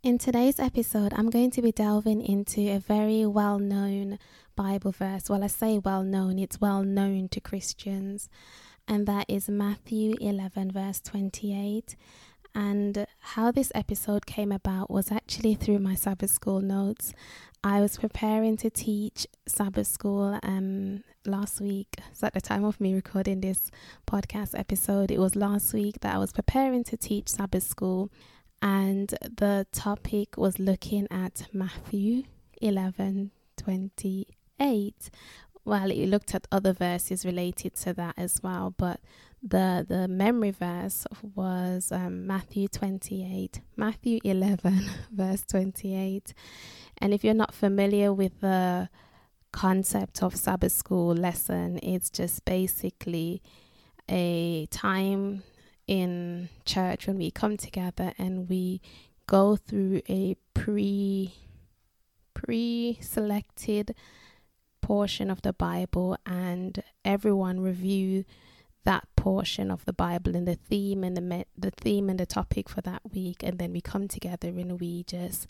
In today's episode, I'm going to be delving into a very well known Bible verse. Well, I say well known, it's well known to Christians, and that is Matthew 11, verse 28. And how this episode came about was actually through my Sabbath school notes. I was preparing to teach Sabbath school um, last week. So, at the time of me recording this podcast episode, it was last week that I was preparing to teach Sabbath school, and the topic was looking at Matthew 11 28. Well, it looked at other verses related to that as well, but the the memory verse was um, Matthew 28, Matthew 11, verse 28. And if you're not familiar with the concept of Sabbath school lesson, it's just basically a time in church when we come together and we go through a pre pre selected portion of the Bible and everyone review that portion of the Bible and the theme and the me- the theme and the topic for that week. And then we come together and we just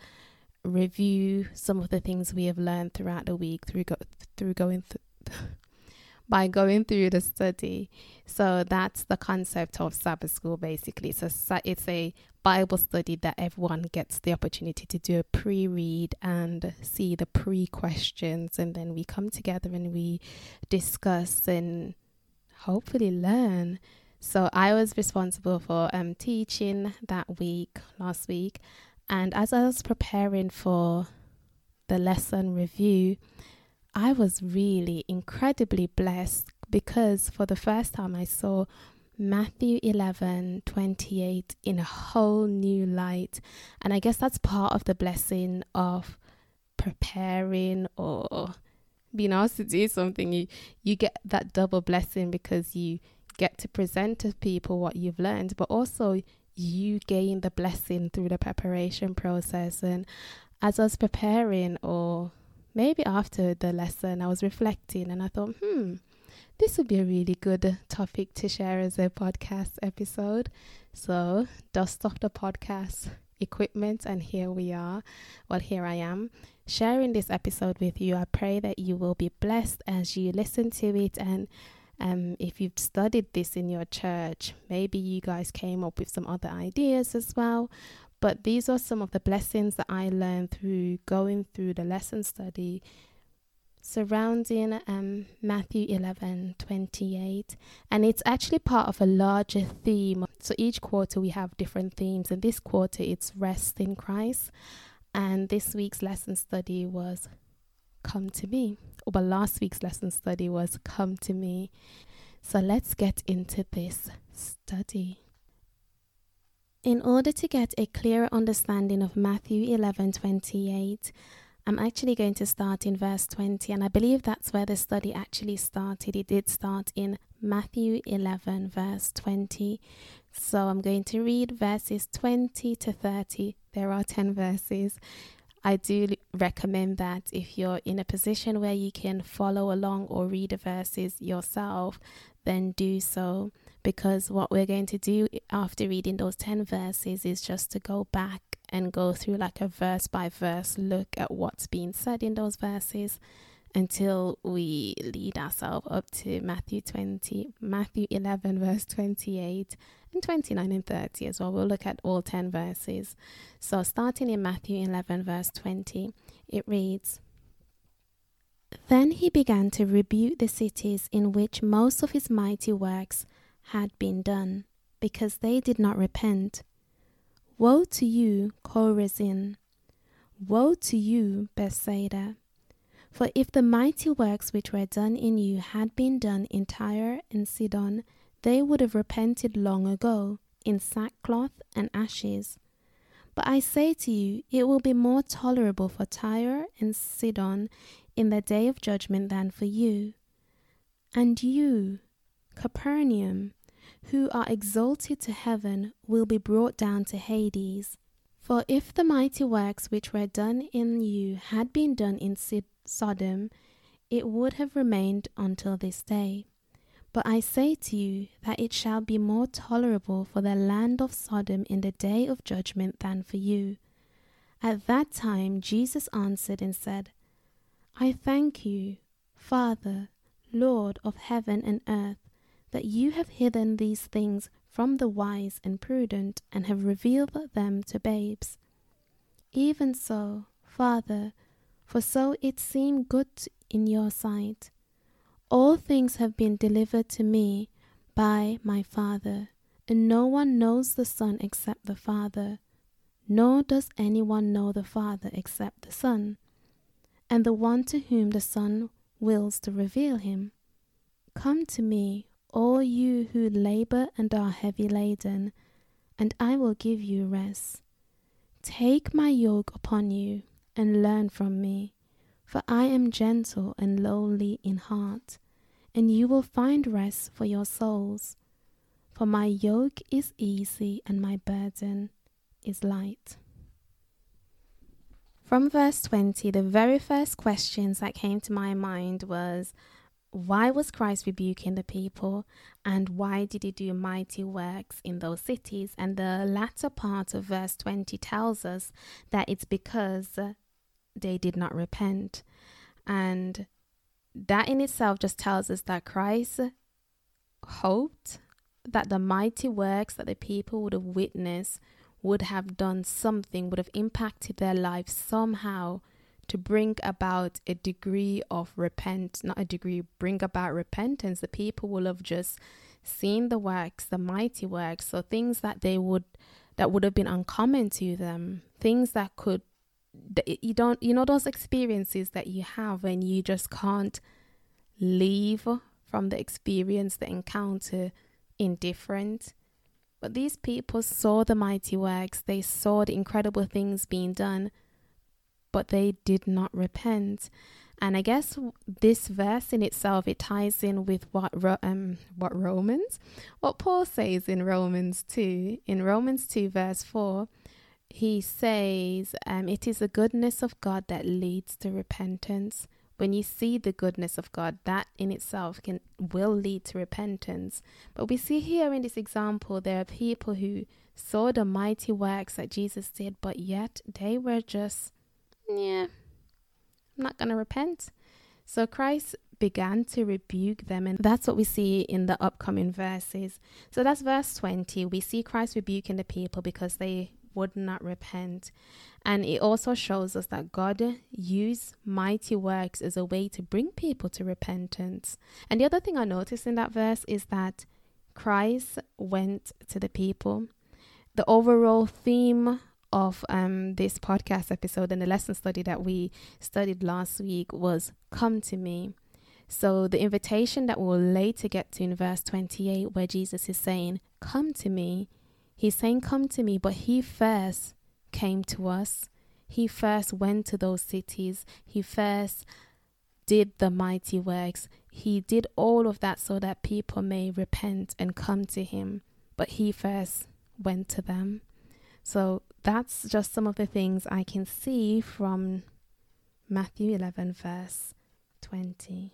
review some of the things we have learned throughout the week through go- through going th- by going through the study. So that's the concept of Sabbath school basically. So it's a Bible study that everyone gets the opportunity to do a pre-read and see the pre-questions and then we come together and we discuss and hopefully learn. So I was responsible for um teaching that week last week and as I was preparing for the lesson review, I was really incredibly blessed because for the first time I saw Matthew 11 28 in a whole new light. And I guess that's part of the blessing of preparing or being asked to do something. You, you get that double blessing because you get to present to people what you've learned, but also you gain the blessing through the preparation process. And as I was preparing, or maybe after the lesson, I was reflecting and I thought, hmm, this would be a really good topic to share as a podcast episode. So, dust off the podcast equipment, and here we are. Well, here I am sharing this episode with you. I pray that you will be blessed as you listen to it and um, if you've studied this in your church, maybe you guys came up with some other ideas as well. But these are some of the blessings that I learned through going through the lesson study surrounding um, Matthew 11 28. And it's actually part of a larger theme. So each quarter we have different themes, and this quarter it's rest in Christ. And this week's lesson study was come to me but last week's lesson study was Come to Me. So let's get into this study. In order to get a clearer understanding of Matthew 11:28, I'm actually going to start in verse 20 and I believe that's where the study actually started. It did start in Matthew 11 verse 20. So I'm going to read verses 20 to 30. There are 10 verses. I do recommend that if you're in a position where you can follow along or read the verses yourself, then do so. Because what we're going to do after reading those 10 verses is just to go back and go through like a verse by verse look at what's being said in those verses until we lead ourselves up to Matthew 20, Matthew 11, verse 28, and 29 and 30 as well. We'll look at all 10 verses. So, starting in Matthew 11, verse 20, it reads Then he began to rebuke the cities in which most of his mighty works had been done, because they did not repent. Woe to you, Chorazin! Woe to you, Bethsaida! For if the mighty works which were done in you had been done in Tyre and Sidon, they would have repented long ago in sackcloth and ashes. But I say to you, it will be more tolerable for Tyre and Sidon in the day of judgment than for you. And you, Capernaum, who are exalted to heaven, will be brought down to Hades. For if the mighty works which were done in you had been done in Sodom, it would have remained until this day. But I say to you that it shall be more tolerable for the land of Sodom in the day of judgment than for you. At that time, Jesus answered and said, I thank you, Father, Lord of heaven and earth, that you have hidden these things from the wise and prudent and have revealed them to babes. Even so, Father, for so it seemed good in your sight. All things have been delivered to me by my Father, and no one knows the Son except the Father, nor does anyone know the Father except the Son, and the one to whom the Son wills to reveal him. Come to me, all you who labor and are heavy laden, and I will give you rest. Take my yoke upon you and learn from me, for I am gentle and lowly in heart, and you will find rest for your souls. For my yoke is easy and my burden is light. From verse 20, the very first questions that came to my mind was why was Christ rebuking the people and why did he do mighty works in those cities? And the latter part of verse 20 tells us that it's because they did not repent. And that in itself just tells us that Christ hoped that the mighty works that the people would have witnessed would have done something, would have impacted their lives somehow to bring about a degree of repent, not a degree, bring about repentance. The people will have just seen the works, the mighty works, so things that they would that would have been uncommon to them, things that could you don't you know those experiences that you have when you just can't leave from the experience the encounter indifferent but these people saw the mighty works they saw the incredible things being done but they did not repent and i guess this verse in itself it ties in with what um what romans what paul says in romans 2 in romans 2 verse 4 he says, um, It is the goodness of God that leads to repentance. When you see the goodness of God, that in itself can will lead to repentance. But we see here in this example, there are people who saw the mighty works that Jesus did, but yet they were just, yeah, I'm not going to repent. So Christ began to rebuke them. And that's what we see in the upcoming verses. So that's verse 20. We see Christ rebuking the people because they would not repent. And it also shows us that God used mighty works as a way to bring people to repentance. And the other thing I noticed in that verse is that Christ went to the people. The overall theme of um, this podcast episode and the lesson study that we studied last week was Come to me. So, the invitation that we'll later get to in verse 28, where Jesus is saying, Come to me, He's saying, Come to me, but he first came to us. He first went to those cities. He first did the mighty works. He did all of that so that people may repent and come to him. But he first went to them. So that's just some of the things I can see from Matthew 11, verse 20.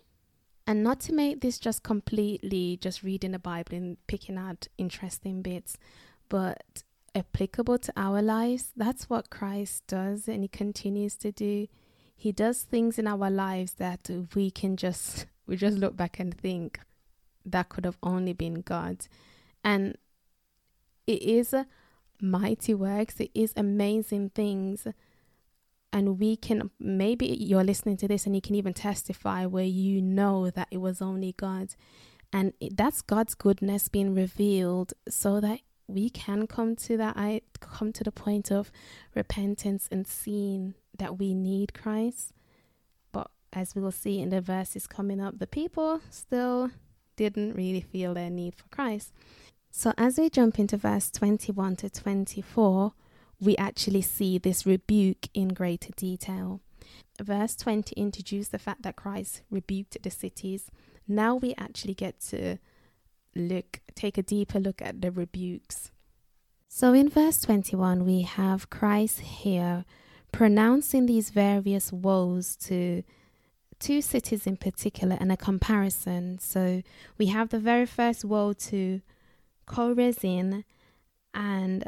And not to make this just completely just reading the Bible and picking out interesting bits, but applicable to our lives. That's what Christ does, and He continues to do. He does things in our lives that we can just we just look back and think that could have only been God, and it is mighty works. It is amazing things. And we can, maybe you're listening to this and you can even testify where you know that it was only God. And that's God's goodness being revealed so that we can come to that I come to the point of repentance and seeing that we need Christ. But as we will see in the verses coming up, the people still didn't really feel their need for Christ. So as we jump into verse 21 to 24, we actually see this rebuke in greater detail. Verse 20 introduced the fact that Christ rebuked the cities. Now we actually get to look take a deeper look at the rebukes. So in verse 21 we have Christ here pronouncing these various woes to two cities in particular and a comparison. So we have the very first woe to Chorazin and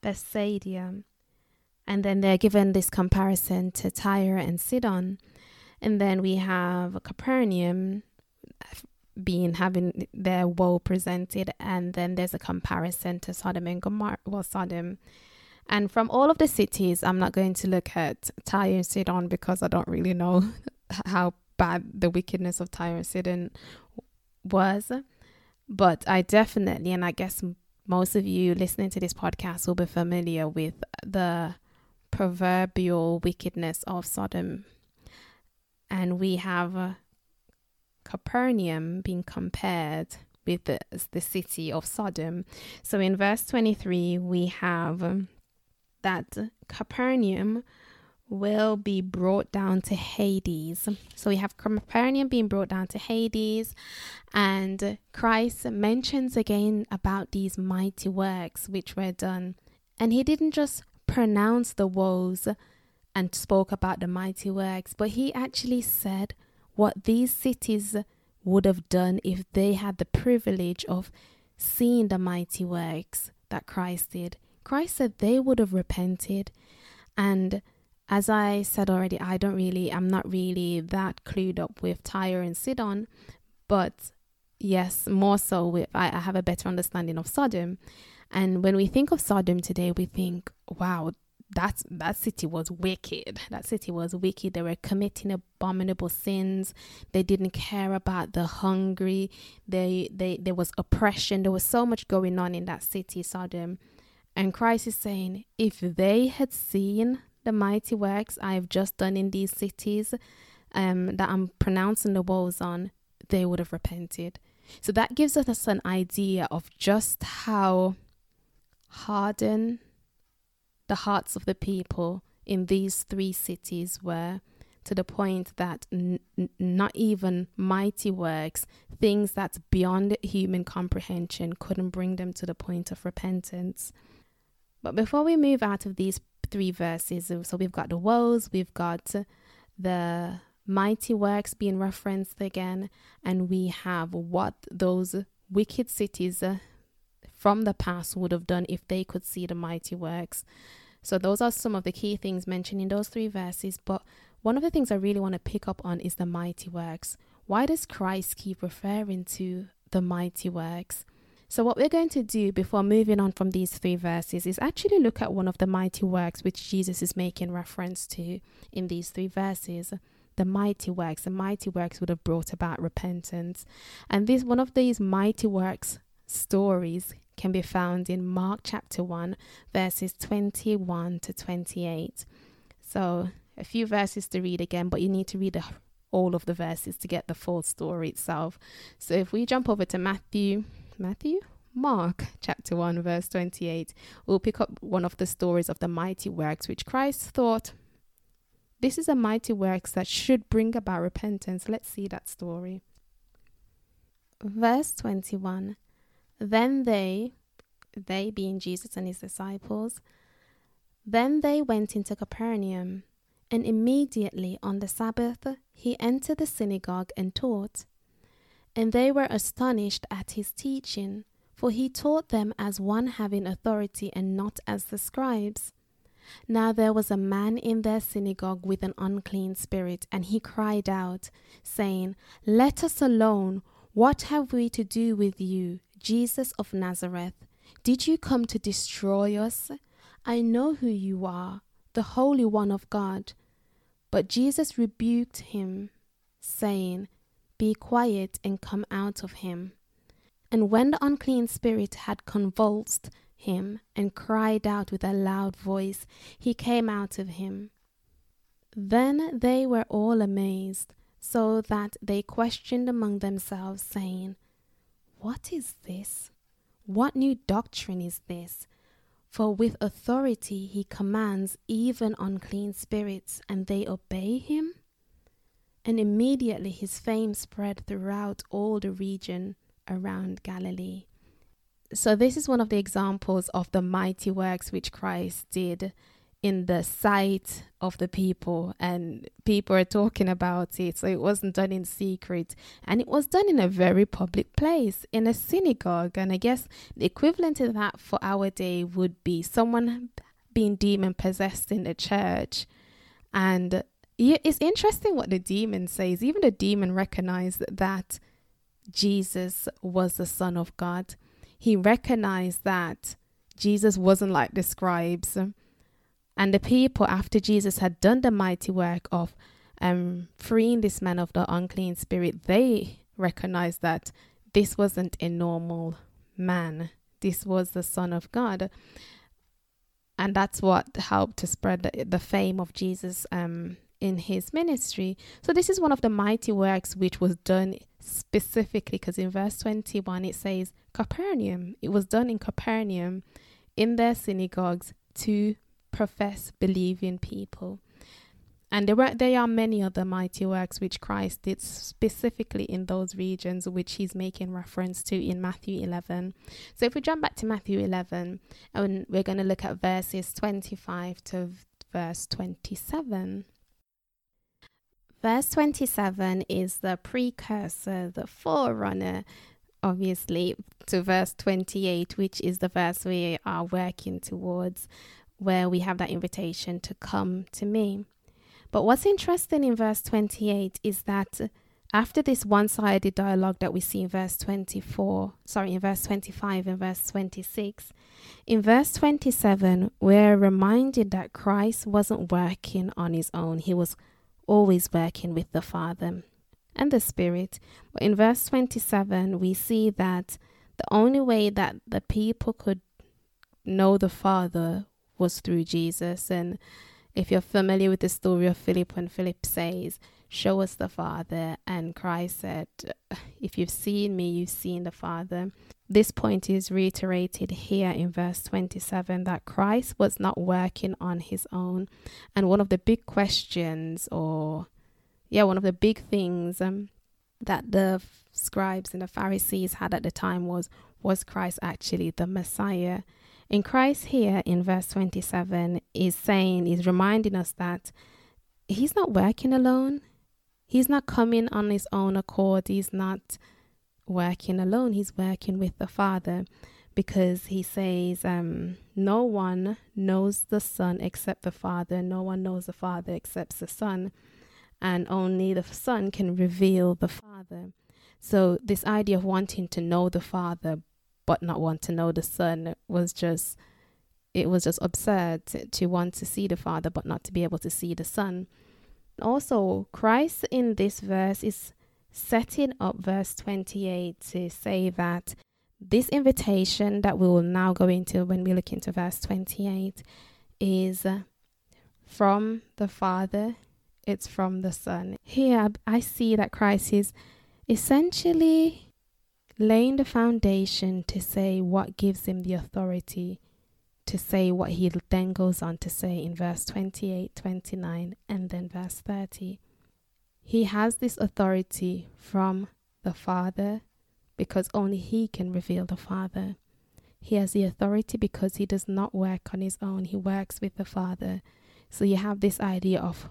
Bethsaida. And then they're given this comparison to Tyre and Sidon. And then we have Capernaum being having their woe presented, and then there's a comparison to Sodom and Gomorrah, well, Sodom. And from all of the cities, I'm not going to look at Tyre and Sidon because I don't really know how bad the wickedness of Tyre and Sidon was. But I definitely, and I guess most of you listening to this podcast will be familiar with the proverbial wickedness of Sodom. And we have uh, Capernaum being compared with the, the city of Sodom. So in verse 23, we have um, that Capernaum will be brought down to Hades. So we have Capernaum being brought down to Hades, and Christ mentions again about these mighty works which were done. And he didn't just pronounce the woes and spoke about the mighty works, but he actually said what these cities would have done if they had the privilege of seeing the mighty works that Christ did. Christ said they would have repented and as I said already, I don't really, I'm not really that clued up with Tyre and Sidon, but yes, more so with, I, I have a better understanding of Sodom. And when we think of Sodom today, we think, wow, that that city was wicked. That city was wicked. They were committing abominable sins. They didn't care about the hungry. They they there was oppression. There was so much going on in that city, Sodom. And Christ is saying, if they had seen the mighty works I have just done in these cities um, that I'm pronouncing the woes on, they would have repented. So that gives us an idea of just how hardened the hearts of the people in these three cities were to the point that n- not even mighty works, things that's beyond human comprehension, couldn't bring them to the point of repentance. But before we move out of these three verses. So we've got the woes, we've got the mighty works being referenced again, and we have what those wicked cities uh, from the past would have done if they could see the mighty works. So those are some of the key things mentioned in those three verses. But one of the things I really want to pick up on is the mighty works. Why does Christ keep referring to the mighty works? So, what we're going to do before moving on from these three verses is actually look at one of the mighty works which Jesus is making reference to in these three verses. The mighty works, the mighty works would have brought about repentance. And this one of these mighty works stories can be found in Mark chapter 1, verses 21 to 28. So, a few verses to read again, but you need to read all of the verses to get the full story itself. So, if we jump over to Matthew Matthew? Mark chapter 1, verse 28, we'll pick up one of the stories of the mighty works which Christ thought this is a mighty works that should bring about repentance. Let's see that story. Verse 21 Then they, they being Jesus and his disciples, then they went into Capernaum, and immediately on the Sabbath he entered the synagogue and taught. And they were astonished at his teaching, for he taught them as one having authority and not as the scribes. Now there was a man in their synagogue with an unclean spirit, and he cried out, saying, Let us alone. What have we to do with you, Jesus of Nazareth? Did you come to destroy us? I know who you are, the Holy One of God. But Jesus rebuked him, saying, be quiet and come out of him. And when the unclean spirit had convulsed him and cried out with a loud voice, he came out of him. Then they were all amazed, so that they questioned among themselves, saying, What is this? What new doctrine is this? For with authority he commands even unclean spirits, and they obey him? And immediately his fame spread throughout all the region around Galilee. So, this is one of the examples of the mighty works which Christ did in the sight of the people, and people are talking about it. So, it wasn't done in secret, and it was done in a very public place, in a synagogue. And I guess the equivalent to that for our day would be someone being demon possessed in the church. And it's interesting what the demon says. Even the demon recognized that Jesus was the Son of God. He recognized that Jesus wasn't like the scribes. And the people, after Jesus had done the mighty work of um, freeing this man of the unclean spirit, they recognized that this wasn't a normal man. This was the Son of God. And that's what helped to spread the, the fame of Jesus um, in his ministry. So, this is one of the mighty works which was done specifically because in verse 21 it says, Capernaum. It was done in Capernaum in their synagogues to profess believing people. And there were there are many other mighty works which Christ did specifically in those regions which he's making reference to in Matthew 11. So if we jump back to Matthew 11 and we're going to look at verses 25 to verse 27. Verse 27 is the precursor, the forerunner, obviously, to verse 28, which is the verse we are working towards, where we have that invitation to come to me. But what's interesting in verse 28 is that after this one sided dialogue that we see in verse 24, sorry, in verse 25 and verse 26, in verse 27, we're reminded that Christ wasn't working on his own, he was always working with the Father and the Spirit. But in verse 27, we see that the only way that the people could know the Father was through Jesus. And if you're familiar with the story of Philip, when Philip says, Show us the Father, and Christ said, If you've seen me, you've seen the Father. This point is reiterated here in verse 27 that Christ was not working on his own. And one of the big questions, or yeah, one of the big things um, that the scribes and the Pharisees had at the time was was Christ actually the Messiah? In Christ here in verse 27 is saying, is reminding us that he's not working alone. He's not coming on his own accord. He's not working alone. He's working with the Father because he says, um, No one knows the Son except the Father. No one knows the Father except the Son. And only the Son can reveal the Father. So, this idea of wanting to know the Father but not want to know the son was just it was just absurd to, to want to see the father but not to be able to see the son also christ in this verse is setting up verse 28 to say that this invitation that we will now go into when we look into verse 28 is from the father it's from the son here i see that christ is essentially laying the foundation to say what gives him the authority to say what he then goes on to say in verse 28, 29, and then verse 30. He has this authority from the Father because only he can reveal the Father. He has the authority because he does not work on his own, he works with the Father. So you have this idea of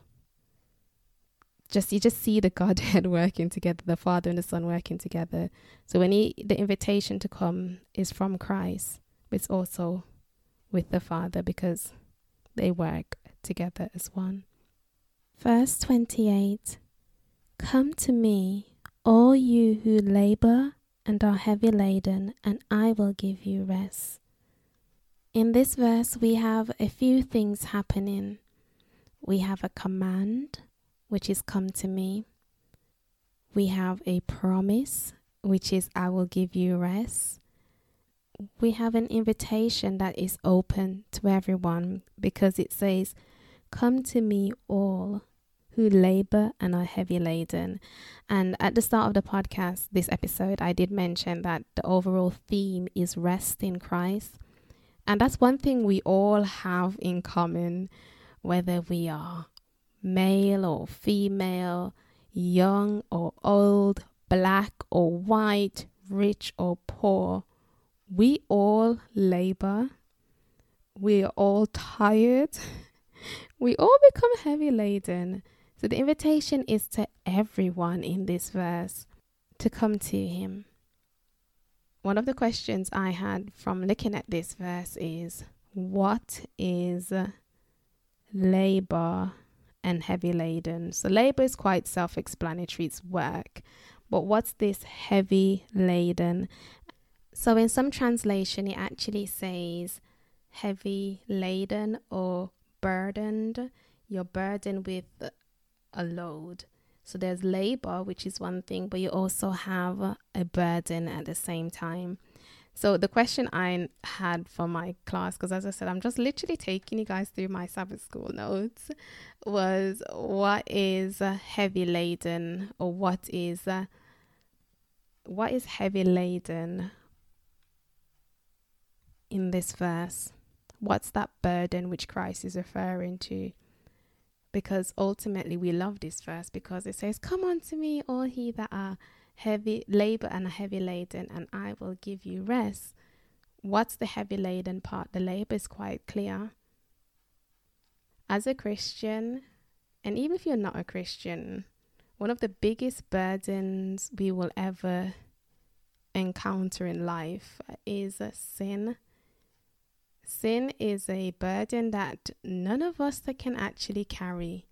just you just see the Godhead working together, the Father and the Son working together. So when he the invitation to come is from Christ, but it's also with the Father because they work together as one. Verse 28 Come to me, all you who labor and are heavy laden, and I will give you rest. In this verse, we have a few things happening. We have a command, which is come to me. We have a promise, which is I will give you rest. We have an invitation that is open to everyone because it says, Come to me, all who labor and are heavy laden. And at the start of the podcast, this episode, I did mention that the overall theme is rest in Christ. And that's one thing we all have in common, whether we are male or female, young or old, black or white, rich or poor, we all labor. We are all tired. we all become heavy laden. So the invitation is to everyone in this verse to come to Him. One of the questions I had from looking at this verse is what is labor and heavy laden? So, labor is quite self explanatory, it's work. But what's this heavy laden? So, in some translation, it actually says heavy laden or burdened. You're burdened with a load. So there's labor, which is one thing, but you also have a burden at the same time. So the question I had for my class, because as I said, I'm just literally taking you guys through my Sabbath school notes, was what is heavy laden, or what is what is heavy laden in this verse? What's that burden which Christ is referring to? Because ultimately we love this verse because it says, Come unto me, all he that are heavy labor and are heavy laden, and I will give you rest. What's the heavy laden part? The labor is quite clear. As a Christian, and even if you're not a Christian, one of the biggest burdens we will ever encounter in life is a sin Sin is a burden that none of us can actually carry.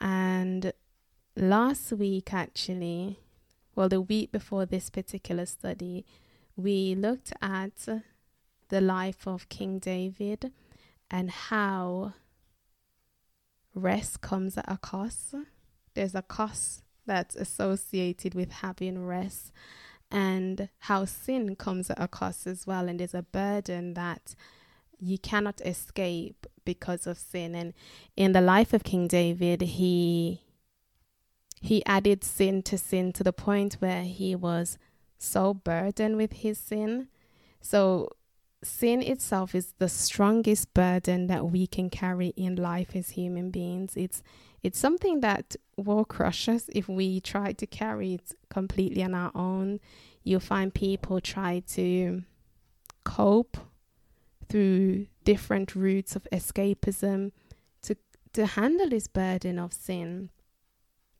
And last week, actually, well, the week before this particular study, we looked at the life of King David and how rest comes at a cost. There's a cost that's associated with having rest, and how sin comes at a cost as well. And there's a burden that you cannot escape because of sin. And in the life of king david he he added sin to sin to the point where he was so burdened with his sin. So sin itself is the strongest burden that we can carry in life as human beings. It's it's something that will crush us if we try to carry it completely on our own. You'll find people try to cope through different routes of escapism to, to handle this burden of sin.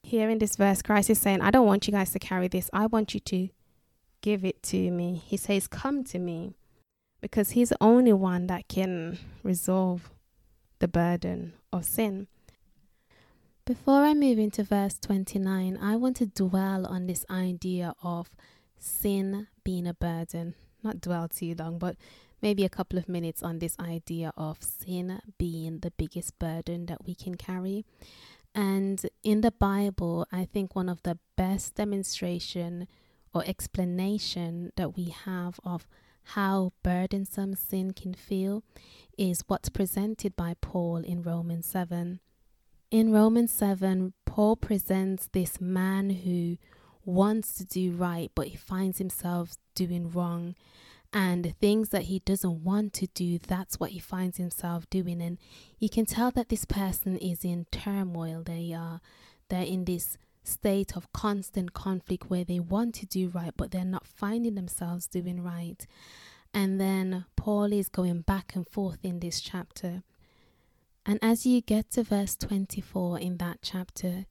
Here in this verse, Christ is saying, I don't want you guys to carry this. I want you to give it to me. He says, Come to me, because He's the only one that can resolve the burden of sin. Before I move into verse 29, I want to dwell on this idea of sin being a burden. Not dwell too long, but maybe a couple of minutes on this idea of sin being the biggest burden that we can carry. And in the Bible, I think one of the best demonstration or explanation that we have of how burdensome sin can feel is what's presented by Paul in Romans 7. In Romans 7, Paul presents this man who wants to do right, but he finds himself doing wrong and things that he doesn't want to do, that's what he finds himself doing. And you can tell that this person is in turmoil. They are they're in this state of constant conflict where they want to do right, but they're not finding themselves doing right. And then Paul is going back and forth in this chapter. And as you get to verse 24 in that chapter,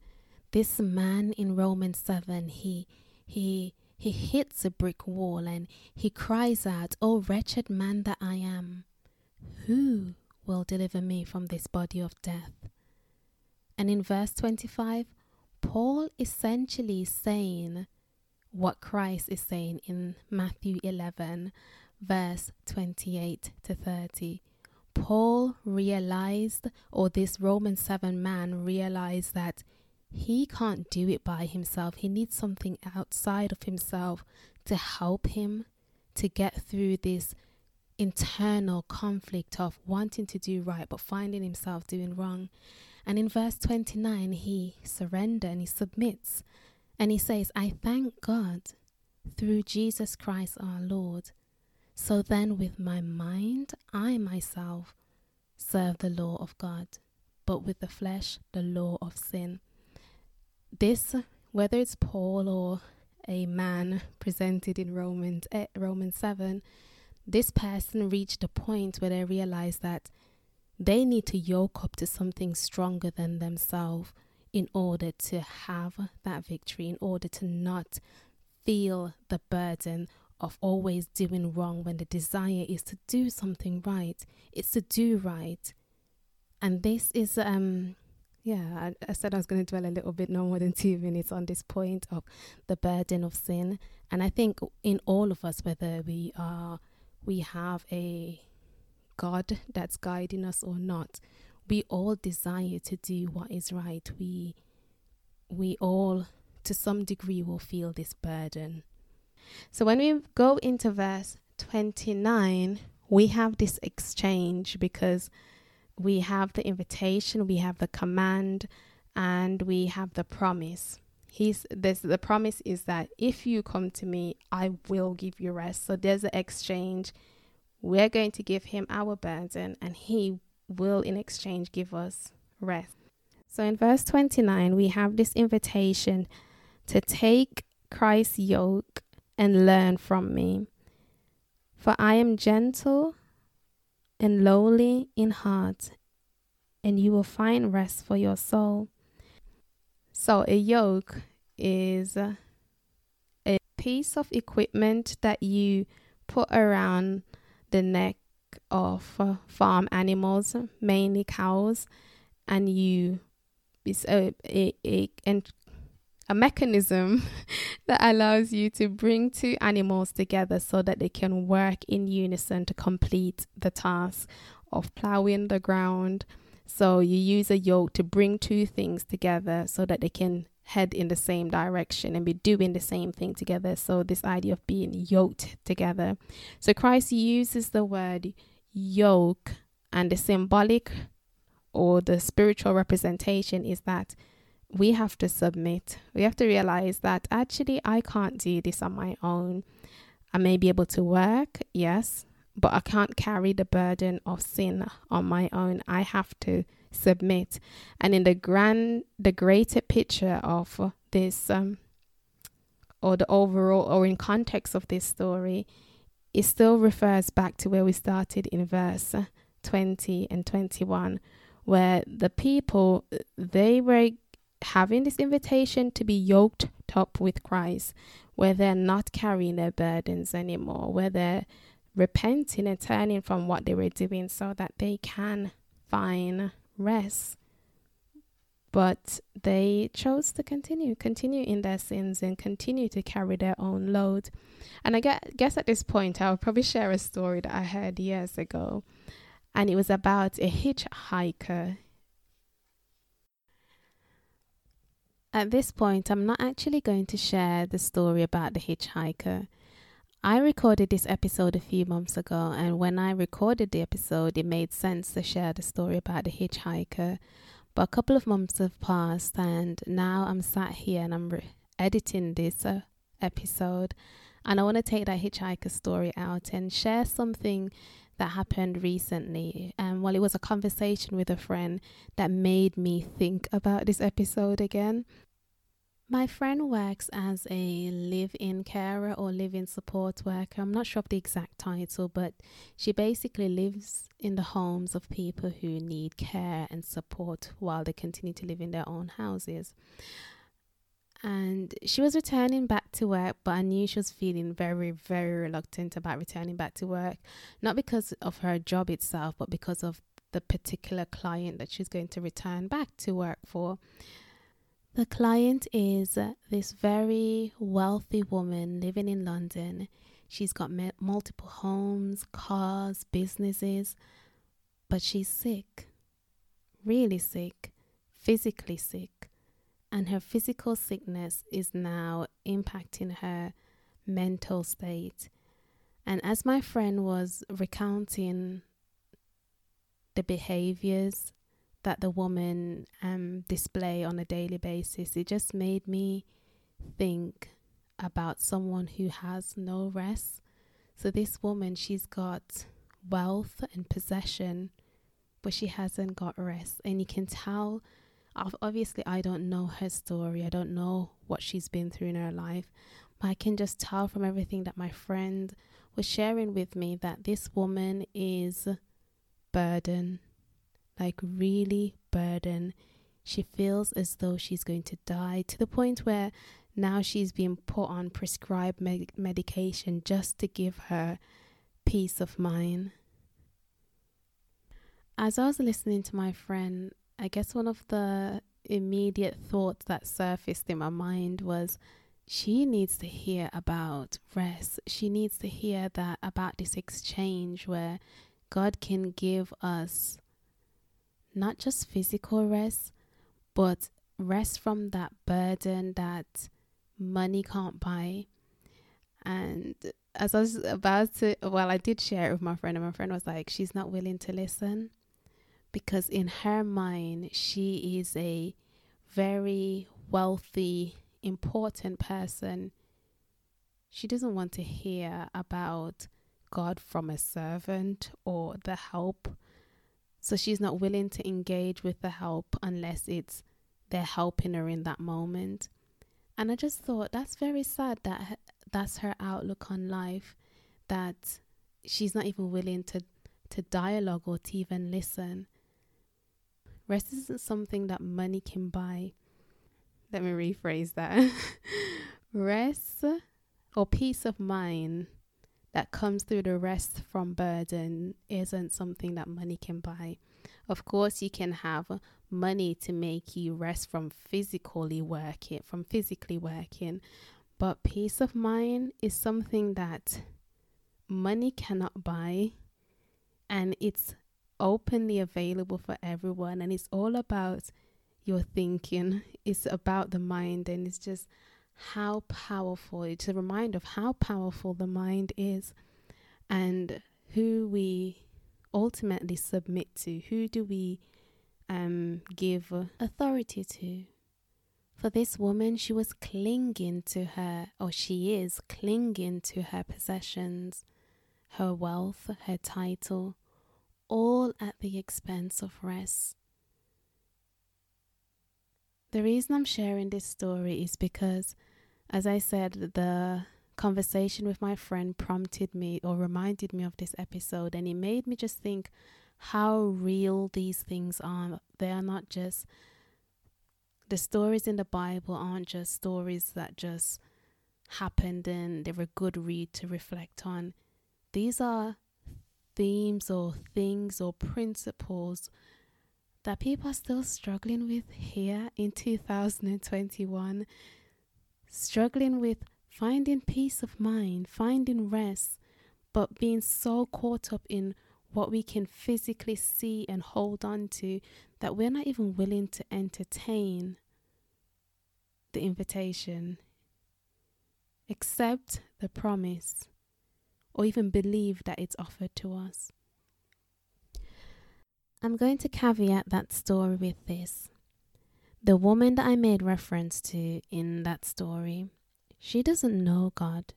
this man in Romans 7, he he he hits a brick wall and he cries out, O wretched man that I am, who will deliver me from this body of death? And in verse 25, Paul essentially saying what Christ is saying in Matthew 11, verse 28 to 30. Paul realized, or this Roman 7 man realized that he can't do it by himself. He needs something outside of himself to help him to get through this internal conflict of wanting to do right but finding himself doing wrong. And in verse 29, he surrenders and he submits and he says, I thank God through Jesus Christ our Lord. So then, with my mind, I myself serve the law of God, but with the flesh, the law of sin this, whether it's Paul or a man presented in Romans eh, Romans 7, this person reached a point where they realized that they need to yoke up to something stronger than themselves in order to have that victory, in order to not feel the burden of always doing wrong when the desire is to do something right. It's to do right. And this is um yeah, I, I said I was going to dwell a little bit no more than two minutes on this point of the burden of sin. And I think in all of us, whether we are we have a God that's guiding us or not, we all desire to do what is right. We we all to some degree will feel this burden. So when we go into verse 29, we have this exchange because we have the invitation, we have the command, and we have the promise. He's this the promise is that if you come to me, I will give you rest. So there's an exchange. We're going to give him our burden, and he will in exchange give us rest. So in verse 29, we have this invitation to take Christ's yoke and learn from me. For I am gentle and lowly in heart, and you will find rest for your soul. So, a yoke is a piece of equipment that you put around the neck of uh, farm animals, mainly cows, and you it's a, a, a, and a mechanism that allows you to bring two animals together so that they can work in unison to complete the task of plowing the ground. So you use a yoke to bring two things together so that they can head in the same direction and be doing the same thing together. So this idea of being yoked together. So Christ uses the word yoke and the symbolic or the spiritual representation is that we have to submit. We have to realize that actually I can't do this on my own. I may be able to work, yes, but I can't carry the burden of sin on my own. I have to submit. And in the grand, the greater picture of this, um, or the overall, or in context of this story, it still refers back to where we started in verse 20 and 21, where the people, they were having this invitation to be yoked up with Christ, where they're not carrying their burdens anymore, where they're repenting and turning from what they were doing so that they can find rest. But they chose to continue, continue in their sins and continue to carry their own load. And I guess at this point, I'll probably share a story that I heard years ago. And it was about a hitchhiker At this point, I'm not actually going to share the story about the hitchhiker. I recorded this episode a few months ago, and when I recorded the episode, it made sense to share the story about the hitchhiker. But a couple of months have passed, and now I'm sat here and I'm re- editing this uh, episode, and I want to take that hitchhiker story out and share something that happened recently. And um, well, it was a conversation with a friend that made me think about this episode again. My friend works as a live in carer or live in support worker. I'm not sure of the exact title, but she basically lives in the homes of people who need care and support while they continue to live in their own houses. And she was returning back to work, but I knew she was feeling very, very reluctant about returning back to work. Not because of her job itself, but because of the particular client that she's going to return back to work for. The client is this very wealthy woman living in London. She's got multiple homes, cars, businesses, but she's sick, really sick, physically sick. And her physical sickness is now impacting her mental state. And as my friend was recounting the behaviors that the woman um, display on a daily basis, it just made me think about someone who has no rest. So this woman, she's got wealth and possession, but she hasn't got rest. And you can tell, obviously, I don't know her story. I don't know what she's been through in her life. But I can just tell from everything that my friend was sharing with me that this woman is burdened like really burdened. She feels as though she's going to die to the point where now she's being put on prescribed med- medication just to give her peace of mind. As I was listening to my friend, I guess one of the immediate thoughts that surfaced in my mind was she needs to hear about rest. She needs to hear that about this exchange where God can give us not just physical rest, but rest from that burden that money can't buy. And as I was about to, well, I did share it with my friend, and my friend was like, she's not willing to listen because in her mind, she is a very wealthy, important person. She doesn't want to hear about God from a servant or the help. So she's not willing to engage with the help unless it's they're helping her in that moment. And I just thought that's very sad that that's her outlook on life that she's not even willing to to dialogue or to even listen. Rest isn't something that money can buy. Let me rephrase that. Rest or peace of mind that comes through the rest from burden isn't something that money can buy. Of course, you can have money to make you rest from physically working, from physically working, but peace of mind is something that money cannot buy and it's openly available for everyone and it's all about your thinking. It's about the mind and it's just how powerful it's a reminder of how powerful the mind is and who we ultimately submit to. Who do we um give authority to? For this woman she was clinging to her or she is clinging to her possessions her wealth her title all at the expense of rest. The reason I'm sharing this story is because, as I said, the conversation with my friend prompted me or reminded me of this episode, and it made me just think how real these things are. They are not just the stories in the Bible, aren't just stories that just happened and they were a good read to reflect on. These are themes or things or principles that people are still struggling with here in 2021, struggling with finding peace of mind, finding rest, but being so caught up in what we can physically see and hold on to that we're not even willing to entertain the invitation, accept the promise or even believe that it's offered to us. I'm going to caveat that story with this. The woman that I made reference to in that story, she doesn't know God.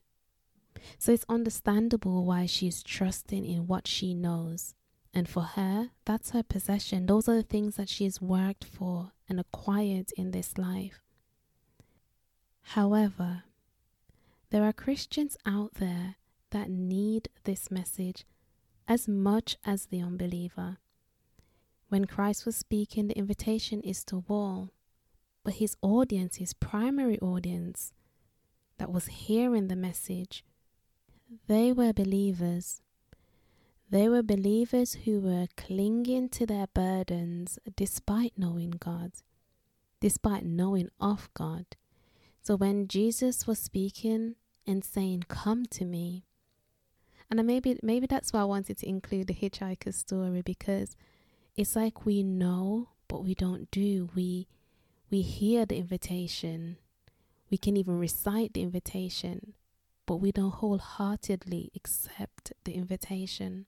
So it's understandable why she's trusting in what she knows. And for her, that's her possession. Those are the things that she's worked for and acquired in this life. However, there are Christians out there that need this message as much as the unbeliever. When Christ was speaking, the invitation is to all, but his audience, his primary audience that was hearing the message, they were believers. They were believers who were clinging to their burdens despite knowing God, despite knowing of God. So when Jesus was speaking and saying, Come to me, and maybe maybe that's why I wanted to include the hitchhiker's story because it's like we know but we don't do. We we hear the invitation. We can even recite the invitation, but we don't wholeheartedly accept the invitation.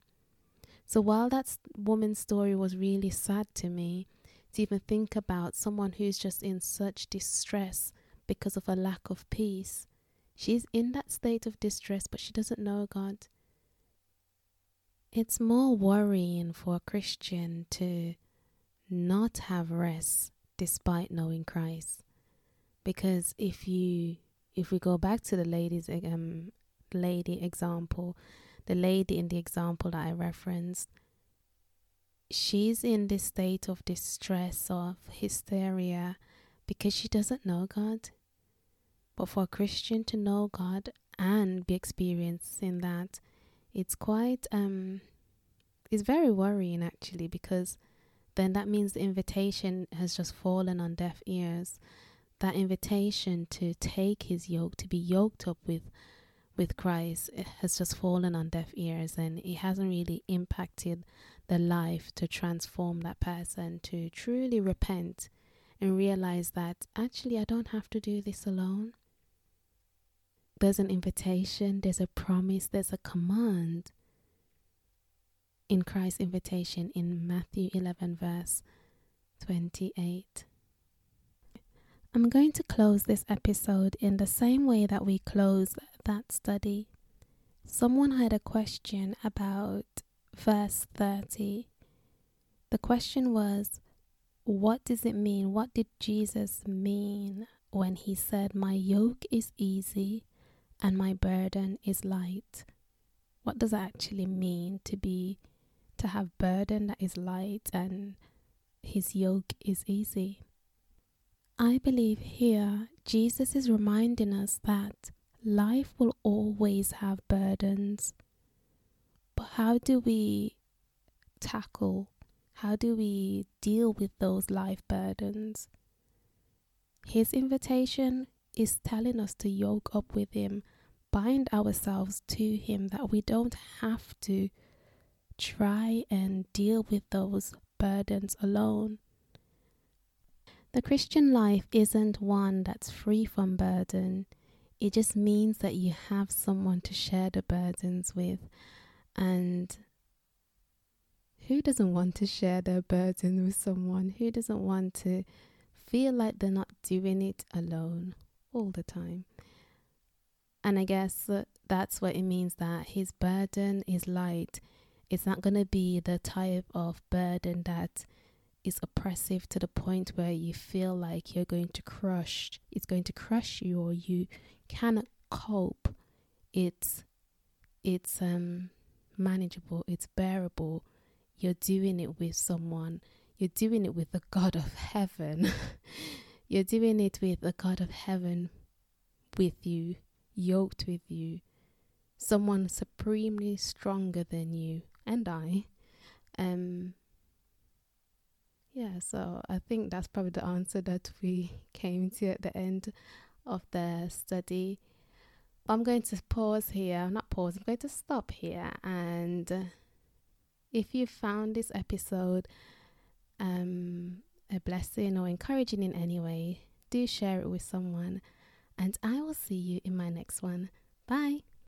So while that woman's story was really sad to me, to even think about someone who's just in such distress because of a lack of peace, she's in that state of distress, but she doesn't know God. It's more worrying for a Christian to not have rest despite knowing Christ. Because if you if we go back to the ladies um lady example, the lady in the example that I referenced, she's in this state of distress of hysteria because she doesn't know God. But for a Christian to know God and be experiencing that, it's quite um it's very worrying actually because then that means the invitation has just fallen on deaf ears. That invitation to take his yoke, to be yoked up with with Christ has just fallen on deaf ears and it hasn't really impacted the life to transform that person to truly repent and realize that actually I don't have to do this alone. There's an invitation, there's a promise, there's a command in Christ's invitation in Matthew 11, verse 28. I'm going to close this episode in the same way that we closed that study. Someone had a question about verse 30. The question was, What does it mean? What did Jesus mean when he said, My yoke is easy and my burden is light? What does that actually mean to be to have burden that is light and his yoke is easy. I believe here Jesus is reminding us that life will always have burdens. But how do we tackle, how do we deal with those life burdens? His invitation is telling us to yoke up with Him, bind ourselves to Him, that we don't have to try and deal with those burdens alone. The Christian life isn't one that's free from burden. It just means that you have someone to share the burdens with. And who doesn't want to share their burden with someone? Who doesn't want to feel like they're not doing it alone all the time? And I guess that's what it means that his burden is light. It's not going to be the type of burden that is oppressive to the point where you feel like you're going to crush it's going to crush you or you cannot cope. It's it's um manageable it's bearable. You're doing it with someone. You're doing it with the god of heaven. You're doing it with the god of heaven with you yoked with you someone supremely stronger than you and I. Um, yeah, so I think that's probably the answer that we came to at the end of the study. I'm going to pause here, not pause, I'm going to stop here. And if you found this episode um, a blessing or encouraging in any way, do share it with someone. And I will see you in my next one. Bye.